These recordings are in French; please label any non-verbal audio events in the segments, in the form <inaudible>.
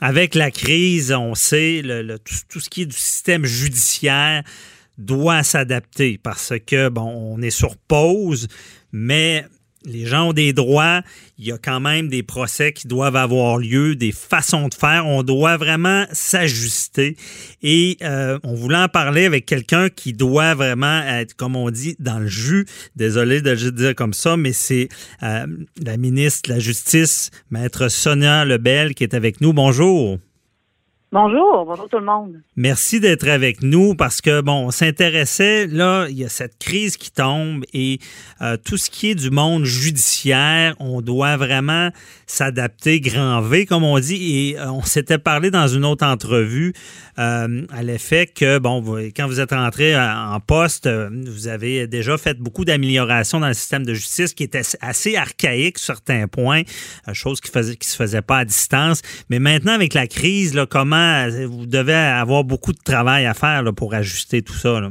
Avec la crise, on sait, tout, tout ce qui est du système judiciaire doit s'adapter parce que, bon, on est sur pause, mais les gens ont des droits. Il y a quand même des procès qui doivent avoir lieu, des façons de faire. On doit vraiment s'ajuster. Et euh, on voulait en parler avec quelqu'un qui doit vraiment être, comme on dit, dans le jus. Désolé de le dire comme ça, mais c'est euh, la ministre de la Justice, Maître Sonia Lebel, qui est avec nous. Bonjour. Bonjour, bonjour tout le monde. Merci d'être avec nous parce que, bon, on s'intéressait, là, il y a cette crise qui tombe et euh, tout ce qui est du monde judiciaire, on doit vraiment s'adapter grand V, comme on dit. Et euh, on s'était parlé dans une autre entrevue euh, à l'effet que, bon, quand vous êtes rentré en poste, vous avez déjà fait beaucoup d'améliorations dans le système de justice qui était assez archaïque sur certains points, chose qui faisait se faisait pas à distance. Mais maintenant, avec la crise, comment vous devez avoir beaucoup de travail à faire là, pour ajuster tout ça. Là.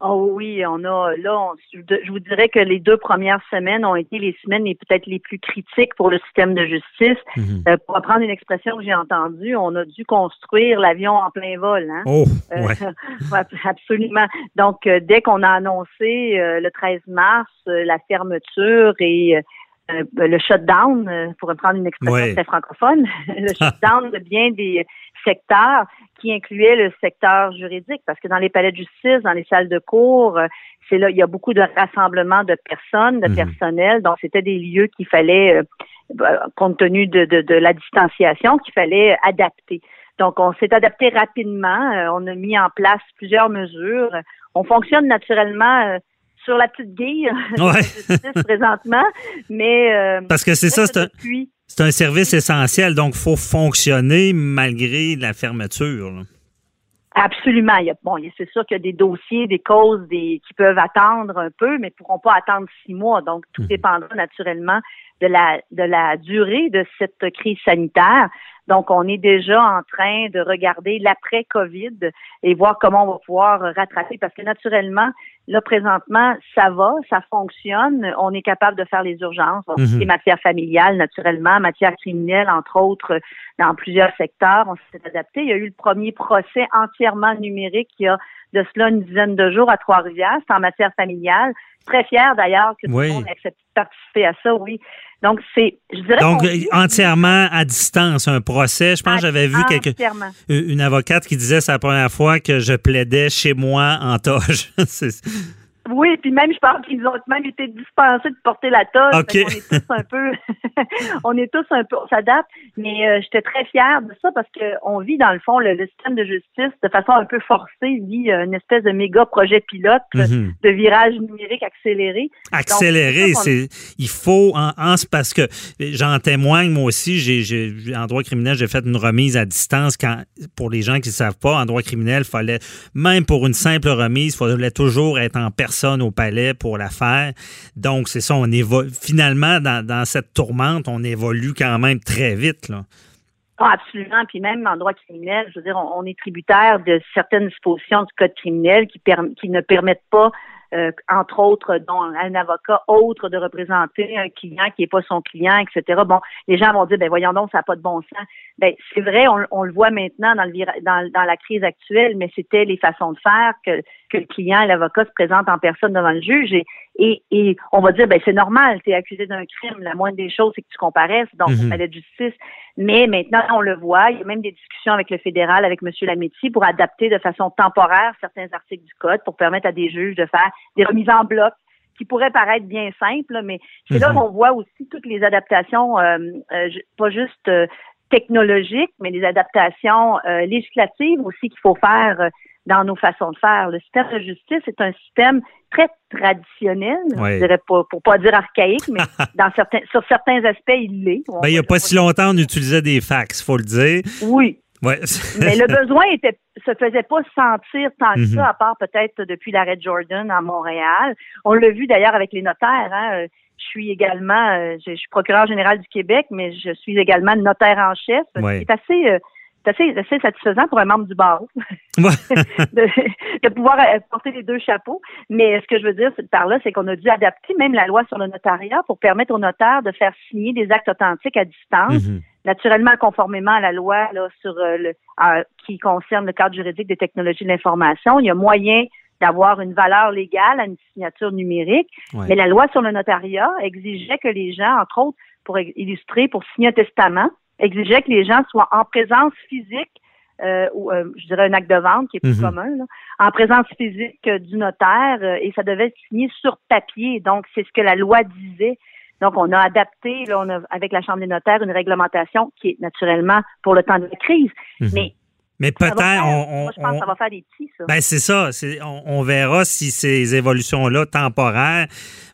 Oh oui, on a là, on- je vous dirais que les deux premières semaines ont été les semaines les peut-être les plus critiques pour le système de justice. Mhm. Euh, pour reprendre une expression que j'ai entendue, on a dû construire l'avion en plein vol. Hein? Oh, Euh, ouais. <laughs> absolument. Donc, euh, dès qu'on a annoncé le 13 mars la fermeture et euh, le shutdown, euh, pour reprendre une expression Ouais. très francophone, <laughs> le shutdown de bien des secteurs qui incluait le secteur juridique, parce que dans les palais de justice, dans les salles de cours, euh, c'est là, il y a beaucoup de rassemblements de personnes, de Mhm. personnel, donc c'était des lieux qu'il fallait, bah, compte tenu de, de, de la distanciation, qu'il fallait adapter. Donc, on s'est adapté rapidement. On a mis en place plusieurs mesures. On fonctionne naturellement euh, sur la petite guille Ouais. <laughs> présentement, mais euh, Parce que c'est ça, c'est un, c'est un service essentiel, donc il faut fonctionner malgré la fermeture. là. Absolument. Il y a, bon, c'est sûr qu'il y a des dossiers, des causes des, qui peuvent attendre un peu, mais pourront pas attendre six mois. Donc, tout Mhm. dépendra naturellement de la, de la durée de cette crise sanitaire. Donc, on est déjà en train de regarder l'après-COVID et voir comment on va pouvoir rattraper parce que naturellement, là, présentement, ça va, ça fonctionne. On est capable de faire les urgences, on Mhm. les matières familiales, naturellement, matières criminelles, entre autres, dans plusieurs secteurs. On s'est adapté. Il y a eu le premier procès entièrement numérique y a de cela une dizaine de jours à Trois-Rivières. C'est en matière familiale. Très fier d'ailleurs que Oui. tout le monde ait accepté de participer à ça, oui. Donc, c'est, je dirais Donc, euh, entièrement à distance, un procès. Je pense que j'avais vu quelque, une avocate qui disait c'est la première fois que je plaidais chez moi en toge. <laughs> Oui, puis même, je pense qu'ils ont même été dispensés de porter la toge. Qu'on est tous un peu, <laughs> on est tous un peu, on s'adapte. Mais euh, j'étais très fière de ça parce que on vit dans le fond le, le système de justice de façon un peu forcée, vit euh, une espèce de méga projet pilote euh, Mhm. de virage numérique accéléré. accélérer, Donc, c'est il faut en, en- parce que j'en témoigne moi aussi, j'ai j'ai- en droit criminel, j'ai fait une remise à distance quand pour les gens qui ne savent pas, en droit criminel, fallait même pour une simple remise, il fallait toujours être en personne au palais pour la faire. Donc c'est ça, on évolue finalement dans, cette tourmente, on évolue quand même très vite là. Ah, absolument. Puis même en droit criminel, je veux dire, on, est tributaire de certaines dispositions du code criminel qui, qui ne permettent pas, euh, entre autres, dont un avocat autre de représenter un client qui n'est pas son client, etc. Bon, les gens vont dire, ben voyons donc, ça n'a pas de bon sens. Ben c'est vrai, on, le voit maintenant dans, le dans, la crise actuelle, mais c'était les façons de faire que, le client et l'avocat se présentent en personne devant le juge et, et on va dire, ben c'est normal, tu es accusé d'un crime, la moindre des choses, c'est que tu comparaisses, donc palais de justice. Mais maintenant, on le voit, il y a même des discussions avec le fédéral, avec M. Lametti, pour adapter de façon temporaire certains articles du code pour permettre à des juges de faire des remises en bloc qui pourraient paraître bien simples, mais c'est là Mhm. qu'on voit aussi toutes les adaptations, euh, euh, pas juste euh, technologiques, mais les adaptations euh, législatives aussi qu'il faut faire euh, dans nos façons de faire. Le système de justice est un système très traditionnel, Ouais. je dirais pas, pour pas dire archaïque, mais <laughs> dans certains, sur certains aspects, il l'est. Ben, il n'y a pas si longtemps, on utilisait des fax, faut le dire. Oui, Ouais. <laughs> Mais le besoin était, se faisait pas sentir tant que Mhm. ça, à part peut-être depuis l'arrêt Jordan à Montréal. On l'a vu d'ailleurs avec les notaires. Hein. Euh, Je suis également, euh, je, suis procureur général du Québec, mais je suis également notaire en chef. Ouais. C'est assez, euh, c'est assez, assez satisfaisant pour un membre du barreau <laughs> <laughs> de, de pouvoir euh, porter les deux chapeaux. Mais ce que je veux dire par là, c'est qu'on a dû adapter même la loi sur le notariat pour permettre aux notaires de faire signer des actes authentiques à distance Mhm. naturellement conformément à la loi là, sur euh, le euh, qui concerne le cadre juridique des technologies de l'information, il y a moyen d'avoir une valeur légale à une signature numérique, Ouais. mais la loi sur le notariat exigeait que les gens, entre autres, pour illustrer, pour signer un testament, exigeait que les gens soient en présence physique euh, ou euh, je dirais un acte de vente qui est plus Mhm. commun, là, en présence physique euh, du notaire euh, et ça devait être signé sur papier. Donc, c'est ce que la loi disait. Donc, on a adapté, là, on a, avec la Chambre des notaires, une réglementation qui est naturellement pour le temps de la crise. Mhm. Mais Mais peut-être, on, on- moi, je pense que on- ça va faire des petits, ça. Ben c'est ça. C'est- On, on verra si ces évolutions-là temporaires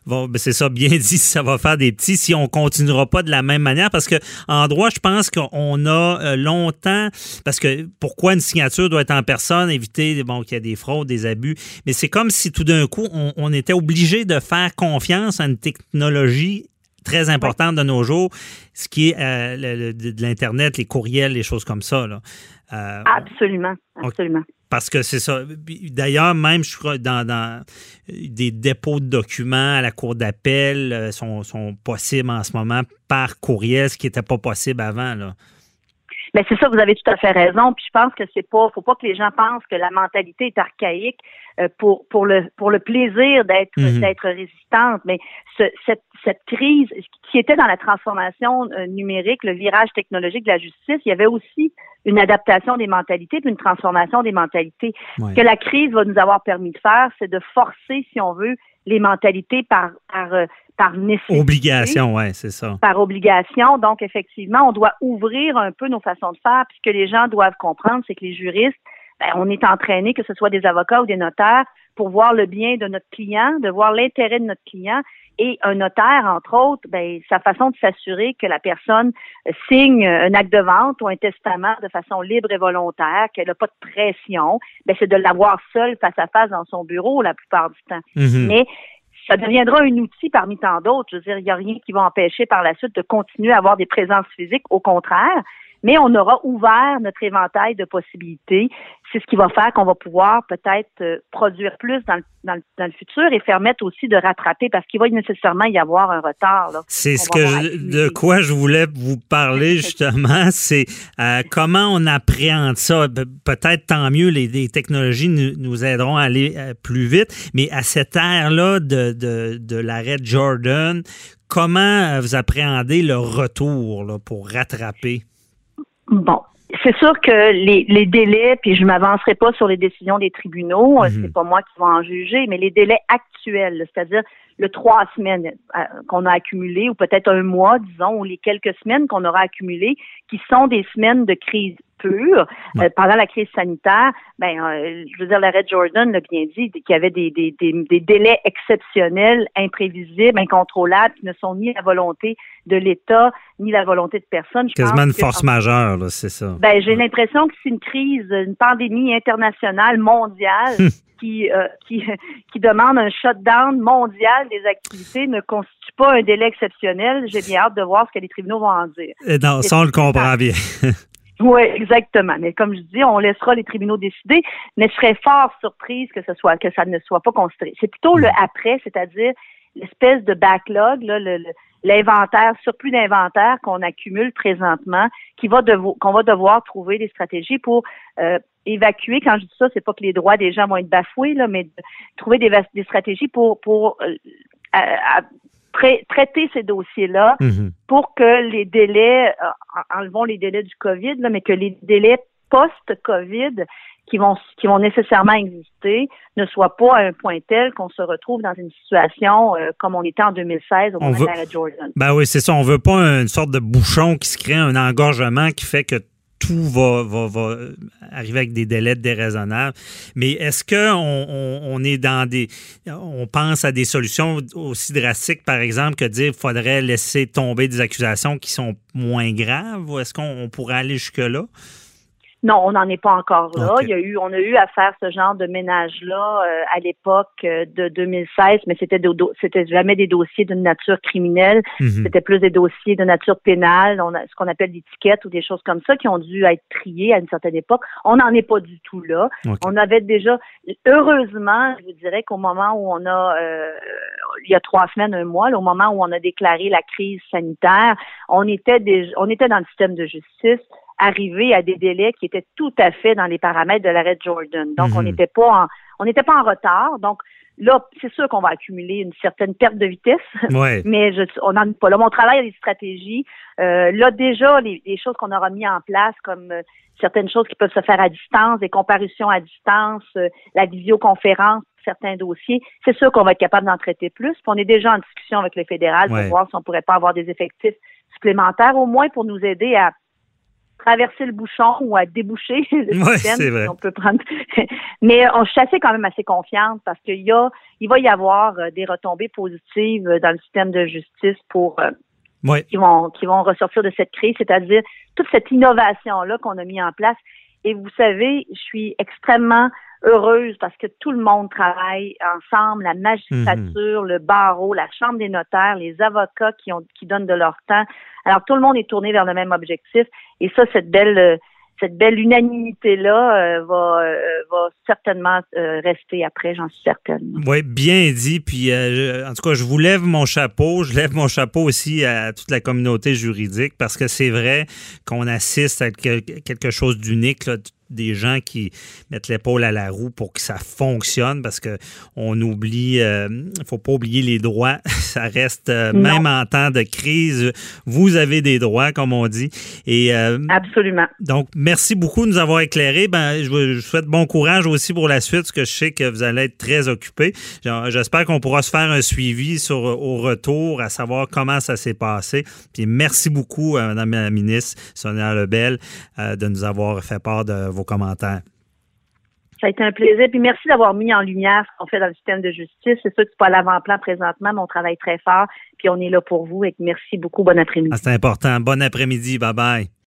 vont. ben, c'est ça, bien <laughs> dit, si ça va faire des petits, si on continuera pas de la même manière. Parce que en droit, je pense qu'on a euh, longtemps. Parce que pourquoi une signature doit être en personne, éviter bon, qu'il y a des fraudes, des abus. Mais c'est comme si tout d'un coup, on, on était obligé de faire confiance à une technologie très importante de nos jours, ce qui est euh, le- le- de, l'Internet, les courriels, les choses comme ça. Là. Euh, Absolument, absolument. parce que c'est ça. D'ailleurs, même, je crois, dans, dans des dépôts de documents à la cour d'appel euh, sont, sont possibles en ce moment par courriel, ce qui n'était pas possible avant. Là. Mais c'est ça, vous avez tout à fait raison. Puis je pense que c'est pas, faut pas que les gens pensent que la mentalité est archaïque euh, pour pour le pour le plaisir d'être Mhm. d'être résistante. Mais ce- cette cette crise qui était dans la transformation euh, numérique, le virage technologique de la justice, il y avait aussi une adaptation des mentalités, puis une transformation des mentalités. Ouais. Ce que la crise va nous avoir permis de faire, c'est de forcer, si on veut, les mentalités par par euh, par nécessité Obligation, ouais, c'est ça. par obligation. Donc, effectivement, on doit ouvrir un peu nos façons de faire. Puis ce que les gens doivent comprendre, c'est que les juristes, ben, on est entraînés, que ce soit des avocats ou des notaires, pour voir le bien de notre client, de voir l'intérêt de notre client. Et un notaire, entre autres, ben, sa façon de s'assurer que la personne signe un acte de vente ou un testament de façon libre et volontaire, qu'elle n'a pas de pression, ben, c'est de l'avoir seul face à face dans son bureau la plupart du temps Mhm. mais ça deviendra un outil parmi tant d'autres. Je veux dire, il n'y a rien qui va empêcher par la suite de continuer à avoir des présences physiques, au contraire, mais on aura ouvert notre éventail de possibilités. C'est ce qui va faire qu'on va pouvoir peut-être euh, produire plus dans le, dans, le, dans le futur et permettre aussi de rattraper parce qu'il va nécessairement y avoir un retard. C'est ce que je- de quoi je voulais vous parler justement, c'est euh, comment on appréhende ça. Pe- Peut-être tant mieux, les, les technologies nous, nous aideront à aller euh, plus vite, mais à cette ère-là de, de, de l'arrêt Jordan, comment vous appréhendez le retour là, pour rattraper? Bon. C'est sûr que les, les délais, puis je m'avancerai pas sur les décisions des tribunaux, euh, Mhm. c'est pas moi qui vais en juger, mais les délais actuels, c'est-à-dire le trois semaines euh, qu'on a accumulé, ou peut-être un mois, disons, ou les quelques semaines qu'on aura accumulées, qui sont des semaines de crise Ouais. euh, pendant la crise sanitaire, ben, euh, je veux dire, l'arrêt Jordan l'a bien dit, qu'il y avait des, des, des, des délais exceptionnels, imprévisibles, incontrôlables, qui ne sont ni la volonté de l'État, ni la volonté de personne. Je Quasiment pense une que- force majeure, c'est ça. ben, j'ai l'impression que c'est une crise, une pandémie internationale, mondiale, Hum. qui, euh, qui, qui demande un shutdown mondial des activités, ne constitue pas un délai exceptionnel. J'ai bien hâte de voir ce que les tribunaux vont en dire. Et non, ça, on le comprend bien. Oui, exactement. Mais comme je dis, on laissera les tribunaux décider, mais je serais fort surprise que ce soit que ça ne soit pas considéré. C'est plutôt le après, c'est-à-dire l'espèce de backlog, là, le- l'inventaire, surplus d'inventaire qu'on accumule présentement, qui va devo- qu'on va devoir trouver des stratégies pour euh, évacuer. Quand je dis ça, c'est pas que les droits des gens vont être bafoués, là, mais de trouver des, des stratégies pour pour euh, à- à trai- traiter ces dossiers-là Mhm. pour que les délais, euh, en- enlevons les délais du COVID, là, mais que les délais post-COVID qui vont, qui vont nécessairement exister ne soient pas à un point tel qu'on se retrouve dans une situation euh, comme on était en 2016 au moment veut- de l'arrêt Jordan. Ben oui, c'est ça. On veut pas une sorte de bouchon qui se crée, un engorgement qui fait que tout va, va, va arriver avec des délais déraisonnables. Mais est-ce qu'on on, est dans des. On pense à des solutions aussi drastiques, par exemple, que dire qu'il faudrait laisser tomber des accusations qui sont moins graves? Ou est-ce qu'on on pourrait aller jusque-là? Non, on n'en est pas encore là. Il y a eu, on a eu à faire ce genre de ménage-là euh, à l'époque euh, de 2016, mais c'était c'était jamais des dossiers d'une nature criminelle. Mhm. C'était plus des dossiers de nature pénale, on a, ce qu'on appelle l'étiquette ou des choses comme ça qui ont dû être triées à une certaine époque. On n'en est pas du tout là. On avait déjà, heureusement, je vous dirais qu'au moment où on a, euh, il y a trois semaines, un mois, au moment où on a déclaré la crise sanitaire, on était déjà, on était dans le système de justice arriver à des délais qui étaient tout à fait dans les paramètres de l'arrêt Jordan. Donc, on mhm. n'était pas en, on n'était pas en retard. Donc, là, c'est sûr qu'on va accumuler une certaine perte de vitesse, <laughs> mais je, on n'en est pas là. Mon travail a des stratégies. Euh, là, déjà, les, choses qu'on aura mis en place, comme euh, certaines choses qui peuvent se faire à distance, des comparutions à distance, euh, la visioconférence, certains dossiers, c'est sûr qu'on va être capable d'en traiter plus. Puis on est déjà en discussion avec le fédéral pour voir si on pourrait pas avoir des effectifs supplémentaires, au moins pour nous aider à traverser le bouchon ou à déboucher <laughs> le système. On peut prendre. <laughs> Mais on chassait quand même assez confiante parce qu'il y a, il va y avoir euh, des retombées positives dans le système de justice pour euh, qui vont qui vont ressortir de cette crise, c'est-à-dire toute cette innovation là qu'on a mis en place. Et vous savez, je suis extrêmement heureuse parce que tout le monde travaille ensemble, la magistrature, mhm. le barreau, la chambre des notaires, les avocats qui ont qui donnent de leur temps. Alors tout le monde est tourné vers le même objectif et ça cette belle cette belle unanimité là euh, va euh, va certainement euh, rester après, j'en suis certaine. Oui, bien dit. Puis en tout cas, je vous lève mon chapeau. Je lève mon chapeau aussi à toute la communauté juridique parce que c'est vrai qu'on assiste à quelque chose d'unique des gens qui mettent l'épaule à la roue pour que ça fonctionne parce que on oublie, il euh, ne faut pas oublier les droits. <laughs> ça reste, euh, même en temps de crise, vous avez des droits, comme on dit. Et, euh, Absolument. Donc, merci beaucoup de nous avoir éclairé. Ben, je vous souhaite bon courage aussi pour la suite, parce que je sais que vous allez être très occupé. J'espère qu'on pourra se faire un suivi sur, au retour, à savoir comment ça s'est passé. Puis merci beaucoup, Madame la ministre Sonia Lebel, de nous avoir fait part de vos commentaires. Ça a été un plaisir. Puis merci d'avoir mis en lumière ce qu'on fait dans le système de justice. C'est sûr que c'est pas à l'avant-plan présentement, mais on travaille très fort. Puis on est là pour vous. Et merci beaucoup. Bon après-midi. Ah, c'est important. Bon après-midi. Bye bye.